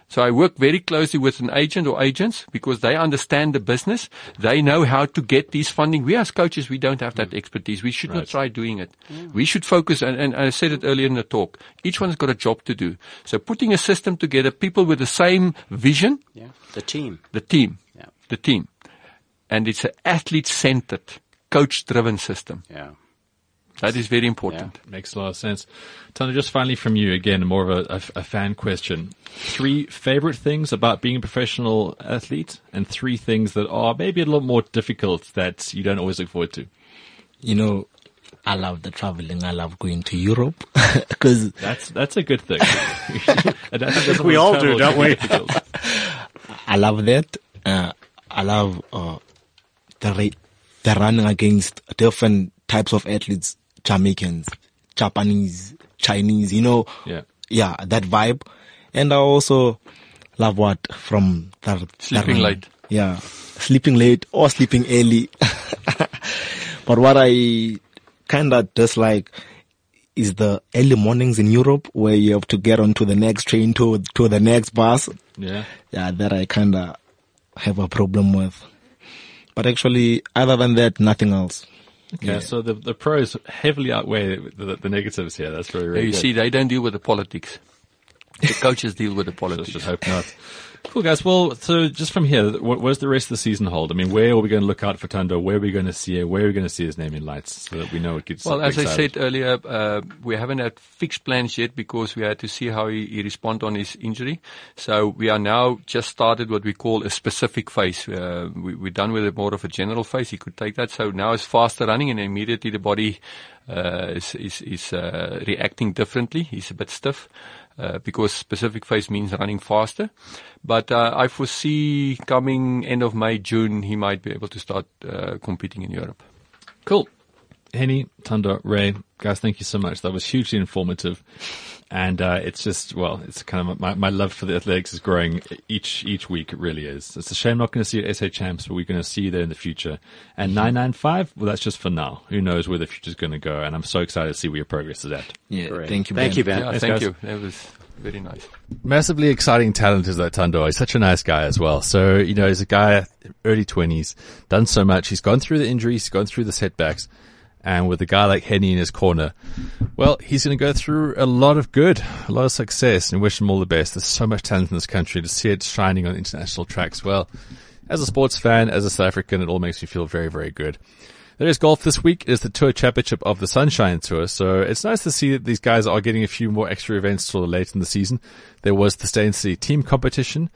E: So I work very closely with an agent or agents because they understand the business. They know how to get these funding. We as coaches, we don't have that mm. expertise. We should not try doing it. Mm. We should focus, and, and I said it earlier in the talk, each one's got a job to do. So putting a system together, people with the same vision,
D: Yeah. The team.
E: the team,
D: Yeah.
E: the team. And it's an athlete-centered, coach-driven system.
D: Yeah.
E: That is very important.
C: Makes a lot of sense. Tana, just finally from you again, more of a, a, a fan question. Three favorite things about being a professional athlete and three things that are maybe a little more difficult that you don't always look forward to.
F: You know, I love the traveling. I love going to Europe because
C: That's, that's a good thing. And I think that's
D: We all do, don't we?
F: I love that. Uh, I love uh, the ra- the running against different types of athletes, Jamaicans, Japanese, Chinese. You know,
C: Yeah.
F: yeah, that vibe. And I also love what from the
E: Sleeping late.
F: Yeah, sleeping late or sleeping early. but what I kind of dislike is the early mornings in Europe where you have to get onto the next train to to the next bus
C: Yeah.
F: yeah, that I kind of have a problem with. But actually, other than that, nothing else.
C: Okay, so the, the pros heavily outweigh the, the negatives here. That's very,
E: Yeah,
C: very
E: you
C: good.
E: see, they don't deal with the politics. The coaches deal with the politics.
C: just hope not. Cool, guys. Well, so just from here, what, what does the rest of the season hold? I mean, where are we going to look out for Thando? Where are we going to see it? Where are we going to see his name in lights so that we know it gets
E: Well, as I said earlier, uh, we haven't had fixed plans yet because we had to see how he, he respond on his injury. So we are now just started what we call a specific phase. Uh, we, we're done with a more of a general phase. He could take that. So now it's faster running and immediately the body uh, is, is, is uh, reacting differently. He's a bit stiff. Uh, because specific phase means running faster. But uh, I foresee coming end of May, June, he might be able to start uh, competing in Europe.
C: Cool. Henny, Thando, Ray, guys, thank you so much. That was hugely informative. And, uh, it's just, well, it's kind of my, my love for the athletics is growing each, each week. It really is. It's a shame not going to see you at SA Champs, but we're going to see you there in the future. And 995, well, that's just for now. Who knows where the future's going to go. And I'm so excited to see where your progress is at.
F: Yeah,
D: Great.
F: thank you.
D: Thank you, Ben.
E: Yeah,
C: Thanks,
E: thank
C: guys.
E: you. That was very nice.
C: massively exciting talent is that Thando. He's such a nice guy as well. So, you know, he's a guy, early twenties, done so much. He's gone through the injuries, he's gone through the setbacks. And with a guy like Henny in his corner, well, he's going to go through a lot of good, a lot of success and wish him all the best. There's so much talent in this country to see it shining on international tracks. Well, as a sports fan, as a South African, it all makes me feel very, very good. There is golf this week. It is the Tour Championship of the Sunshine Tour. So it's nice to see that these guys are getting a few more extra events till late in the season. There was the Stay in City team competition,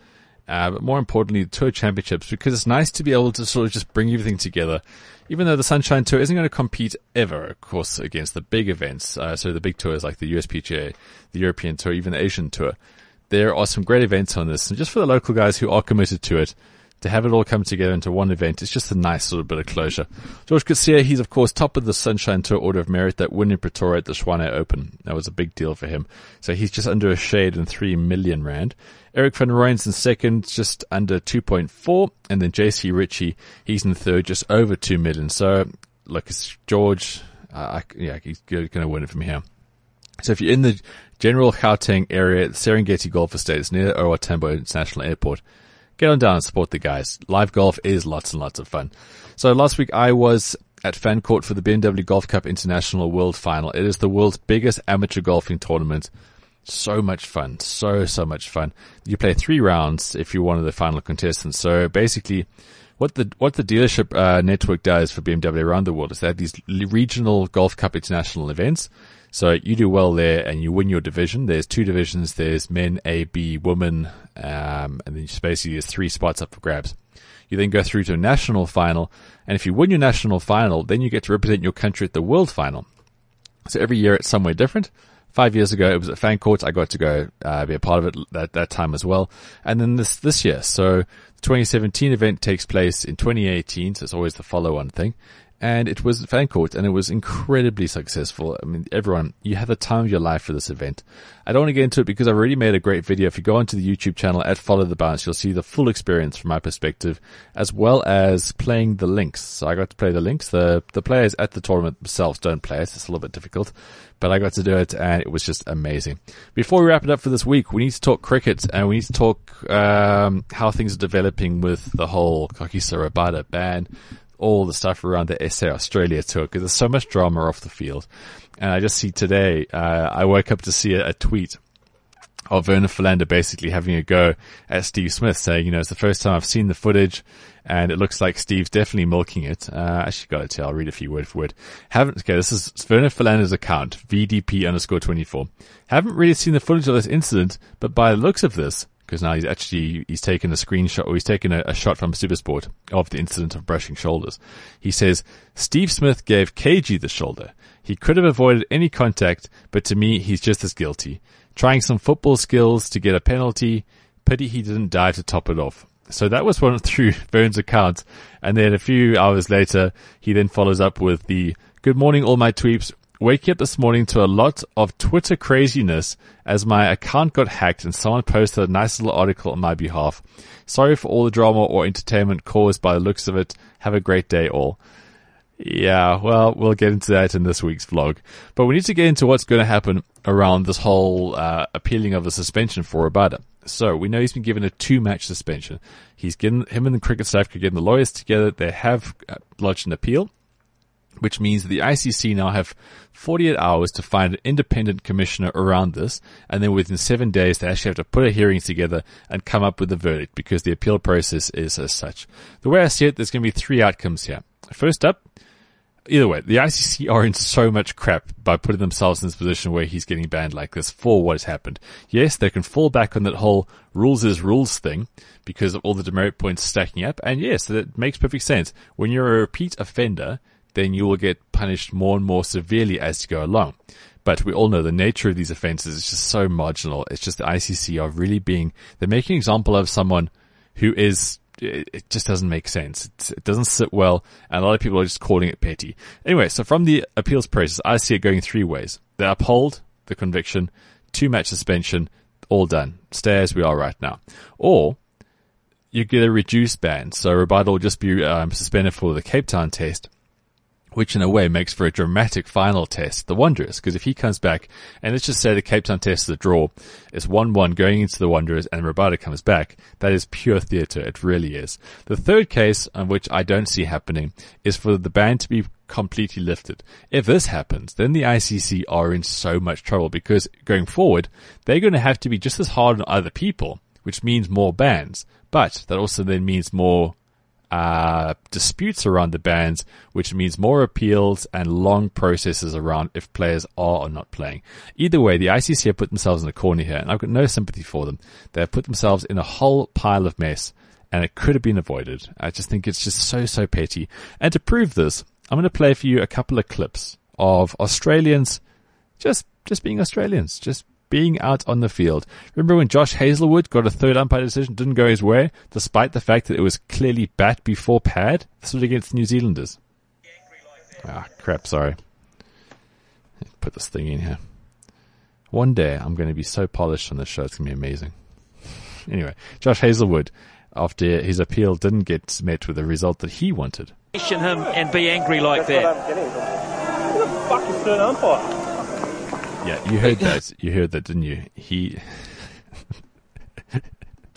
C: uh, but more importantly, the Tour Championships, because it's nice to be able to sort of just bring everything together. Even though the Sunshine Tour isn't going to compete ever, of course, against the big events, uh, so the big tours like the USPGA, the European Tour, even the Asian Tour. There are some great events on this, and just for the local guys who are committed to it, to have it all come together into one event, it's just a nice little bit of closure. George Coetzee, he's of course top of the Sunshine Tour Order of Merit that win in Pretoria at the Tshwane Open. That was a big deal for him. So he's just under a shade and three million rand. Erik van Rooyen's in second, just under 2.4. And then JC Ritchie, he's in third, just over 2 million. So look, it's George. Uh, yeah, he's going to win it from here. So if you're in the general Gauteng area, Serengeti Golf Estate, it's near OR Tambo International Airport get on down and support the guys. Live golf is lots and lots of fun. So last week I was at Fancourt for the BMW Golf Cup International World Final. It is the world's biggest amateur golfing tournament. So much fun. So, so much fun. You play three rounds if you're one of the final contestants. So basically, what the what the dealership uh, network does for BMW around the world is they have these regional Golf Cup international events. So you do well there and you win your division. There's two divisions. There's men, A, B, women, um, and then basically there's three spots up for grabs. You then go through to a national final, and if you win your national final, then you get to represent your country at the world final. So every year it's somewhere different. Five years ago, it was at Fancourt. I got to go uh, be a part of it that that time as well. And then this this year, so the 2017 event takes place in 2018. So it's always the follow-on thing and it was fan Fancourt and it was incredibly successful. I mean, everyone, you had the time of your life for this event. I don't want to get into it because I've already made a great video. If you go onto the YouTube channel at Follow the Bounce, you'll see the full experience from my perspective, as well as playing the links. So I got to play the links. The, the players at the tournament themselves don't play it. It's a little bit difficult, but I got to do it and it was just amazing. Before we wrap it up for this week, we need to talk cricket and we need to talk, um, how things are developing with the whole Kagiso Rabada ban all the stuff around the SA Australia tour because there's so much drama off the field. And I just see today, uh, I woke up to see a, a tweet of Vernon Philander basically having a go at Steve Smith saying, you know, it's the first time I've seen the footage and it looks like Steve's definitely milking it. Uh, actually got it tell. I'll read a few word for word. Haven't, okay, this is Vernon Philander's account, VDP underscore 24. Haven't really seen the footage of this incident, but by the looks of this, because now he's actually he's taken a screenshot or he's taken a, a, shot from Supersport of the incident of brushing shoulders. He says Steve Smith gave KG the shoulder. He could have avoided any contact, but to me he's just as guilty. Trying some football skills to get a penalty. Pity he didn't die to top it off. So that was one through Vern's account, and then a few hours later he then follows up with the Good morning, all my tweeps waking up this morning to a lot of Twitter craziness as my account got hacked and someone posted a nice little article on my behalf. Sorry for all the drama or entertainment caused by the looks of it. Have a great day all. Yeah, well, we'll get into that in this week's vlog. But we need to get into what's going to happen around this whole uh, appealing of the suspension for Rabada. So we know he's been given a two-match suspension. He's getting him and the cricket staff are getting the lawyers together. They have uh, lodged an appeal which means the ICC now have 48 hours to find an independent commissioner around this, and then within seven days they actually have to put a hearing together and come up with a verdict because the appeal process is as such. The way I see it, there's going to be three outcomes here. First up, either way, the ICC are in so much crap by putting themselves in this position where he's getting banned like this for what has happened. Yes, they can fall back on that whole rules is rules thing because of all the demerit points stacking up, and yes, that makes perfect sense. When you're a repeat offender, then you will get punished more and more severely as you go along. But we all know the nature of these offenses is just so marginal. It's just the ICC are really being, they're making an example of someone who is, it just doesn't make sense. It's, it doesn't sit well, and a lot of people are just calling it petty. Anyway, so from the appeals process, I see it going three ways. They uphold the conviction, two match suspension, all done. Stay as we are right now. Or, you get a reduced ban. So Rabada will just be um, suspended for the Cape Town test which in a way makes for a dramatic final test, the Wanderers, because if he comes back, and let's just say the Cape Town test is a draw, it's 1-1 going into the Wanderers and Rabada comes back, that is pure theatre, it really is. The third case, on which I don't see happening, is for the ban to be completely lifted. If this happens, then the ICC are in so much trouble because going forward, they're going to have to be just as hard on other people, which means more bans, but that also then means more uh, disputes around the bans, which means more appeals and long processes around if players are or not playing. Either way, the ICC have put themselves in a corner here, and I've got no sympathy for them. They have put themselves in a whole pile of mess, and it could have been avoided. I just think it's just so, so petty. And to prove this, I'm going to play for you a couple of clips of Australians just, just being Australians, just being out on the field. Remember when Josh Hazlewood got a third umpire decision, didn't go his way, despite the fact that it was clearly bat before pad? This was against New Zealanders. Ah, crap, sorry. Put this thing in here. One day I'm going to be so polished on this show, it's going to be amazing. Anyway, Josh Hazlewood, after his appeal didn't get met with the result that he wanted.
G: Question him and be angry like that.
C: Yeah, you heard that. You heard that, didn't you? He.
G: Him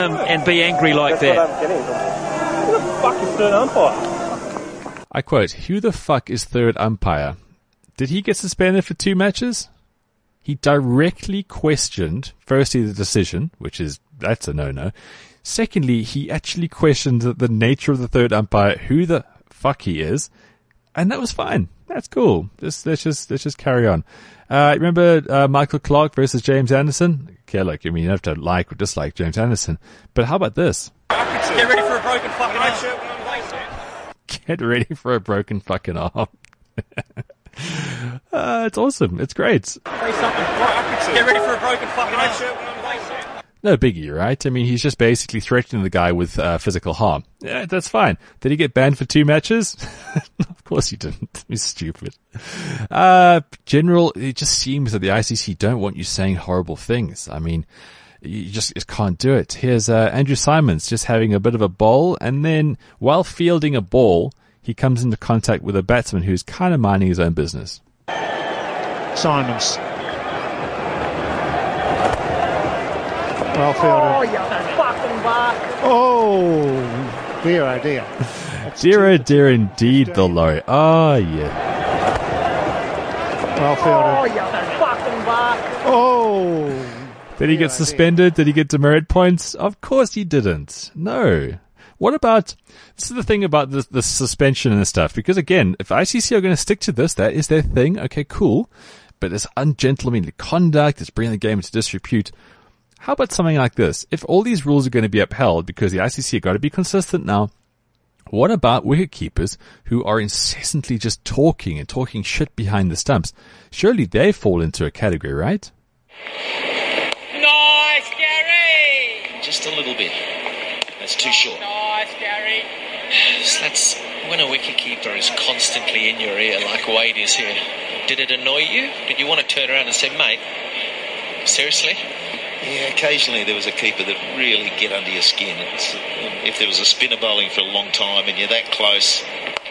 G: um, and be angry like that.
C: I quote, Who the fuck is third umpire? Did he get suspended for two matches? He directly questioned, firstly, the decision, which is, that's a no-no. Secondly, he actually questioned the nature of the third umpire, who the fuck he is, and that was fine. That's cool. Just, let's just, let's just carry on. Uh, remember, uh, Michael Clarke versus James Anderson? Okay, look, I mean, you have to like or dislike James Anderson, but how about this?
G: Get ready for a broken fucking arm.
C: Get ready for a broken fucking arm. uh, it's awesome. It's great.
G: Get ready for a broken fucking arm.
C: No biggie, right? I mean, he's just basically threatening the guy with uh, physical harm. Yeah, that's fine. Did he get banned for two matches? of course he didn't. He's stupid. Uh, general, it just seems that the ICC don't want you saying horrible things. I mean, you just, just can't do it. Here's uh, Andrew Symonds just having a bit of a bowl, and then while fielding a ball, he comes into contact with a batsman who's kind of minding his own business.
H: Symonds. Well fielded. Oh, dear, oh dear.
C: Dear, oh dear, indeed, the lorry. Oh, yeah.
H: Well fielded. Oh. Yeah.
C: Oh Did he get oh, suspended? Did he get demerit points? Of course he didn't. No. What about, this is the thing about the, the suspension and stuff, because again, if ICC are going to stick to this, that is their thing, okay, cool. But this ungentlemanly conduct, it's bringing the game into disrepute. How about something like this? If all these rules are going to be upheld because the ICC have got to be consistent now, what about wicket keepers who are incessantly just talking and talking shit behind the stumps? Surely they fall into a category, right?
I: Nice, Gary!
J: Just a little bit. That's too short.
I: Nice, Gary.
J: So that's when a wicketkeeper is constantly in your ear like Wade is here. Did it annoy you? Did you want to turn around and say, mate, seriously? Yeah, occasionally there was a keeper that really get under your skin. It's, um, if there was a spinner bowling for a long time and you're that close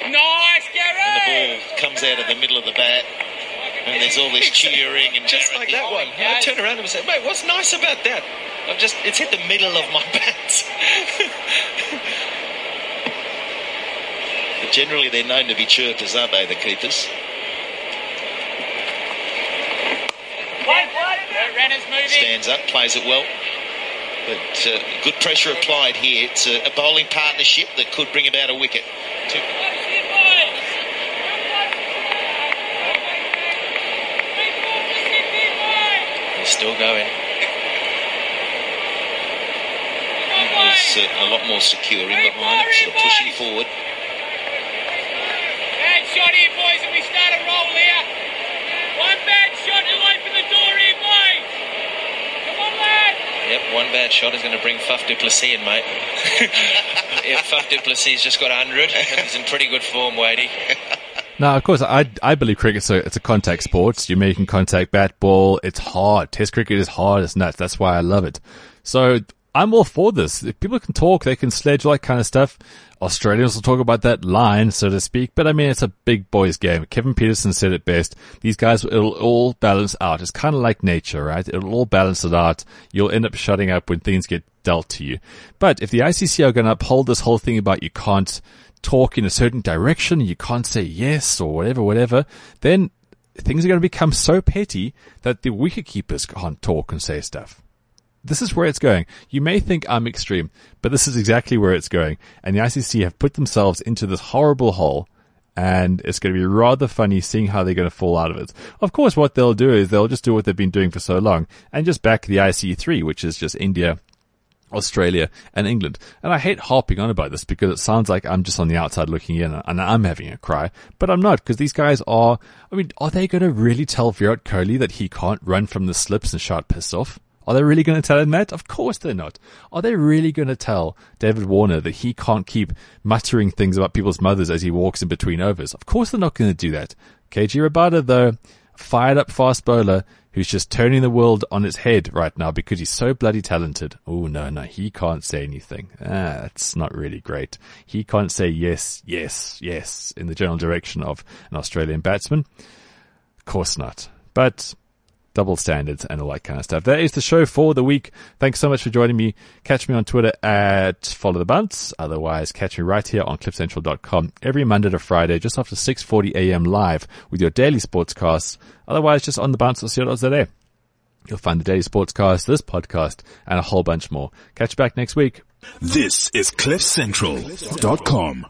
I: Nice, Gary,
J: and the ball comes out of the middle of the bat and there's all this cheering and just like that one. I turn around and say, mate, what's nice about that? I've just it's hit the middle of my bat. but generally they're known to be chirpers, aren't they, the keepers?
I: The runner's moving.
J: Stands up, plays it well. But uh, good pressure applied here. It's a, a bowling partnership that could bring about a wicket. Two, He's still going. He was uh, a lot more secure in behind it, sort of pushing forward.
I: Bad shot here, boys, and we start a roll here. One bad shot will open the door here, boys. Come on, lad.
J: Yep, one bad shot is going to bring Faf du Plessis in, mate. yeah, Faf du Plessis just got 100 he's in pretty good form, Wadey.
C: Now, of course, I I believe cricket's a it's a contact sport. You're making contact, bat ball. It's hard. Test cricket is hard. It's nuts. That's why I love it. So I'm all for this. If people can talk, they can sledge that kind of stuff. Australians will talk about that line, so to speak. But I mean, it's a big boys game. Kevin Pietersen said it best. These guys, it'll all balance out. It's kind of like nature, right? It'll all balance it out. You'll end up shutting up when things get dealt to you. But if the ICC are going to uphold this whole thing about you can't talk in a certain direction, you can't say yes or whatever, whatever, then things are going to become so petty that the wicket keepers can't talk and say stuff. This is where it's going. You may think I'm extreme, but this is exactly where it's going. And the ICC have put themselves into this horrible hole. And it's going to be rather funny seeing how they're going to fall out of it. Of course, what they'll do is they'll just do what they've been doing for so long and just back the IC3, which is just India, Australia and England. And I hate harping on about this because it sounds like I'm just on the outside looking in and I'm having a cry, but I'm not because these guys are, I mean, are they going to really tell Virat Kohli that he can't run from the slips and shout pissed off? Are they really going to tell him that? Of course they're not. Are they really going to tell David Warner that he can't keep muttering things about people's mothers as he walks in between overs? Of course they're not going to do that. KG Rabada though, fired up fast bowler who's just turning the world on its head right now because he's so bloody talented. Oh no, no, he can't say anything. Ah, that's not really great. He can't say yes, yes, yes in the general direction of an Australian batsman. Of course not. But double standards and all that kind of stuff. That is the show for the week. Thanks so much for joining me. Catch me on Twitter at follow the bounce. Otherwise, catch me right here on cliffcentral.com every Monday to Friday just after 6.40 a.m. live with your daily sportscast. Otherwise, just on the bounce or there. You'll find the daily sportscast, this podcast, and a whole bunch more. Catch you back next week.
A: This is cliffcentral.com.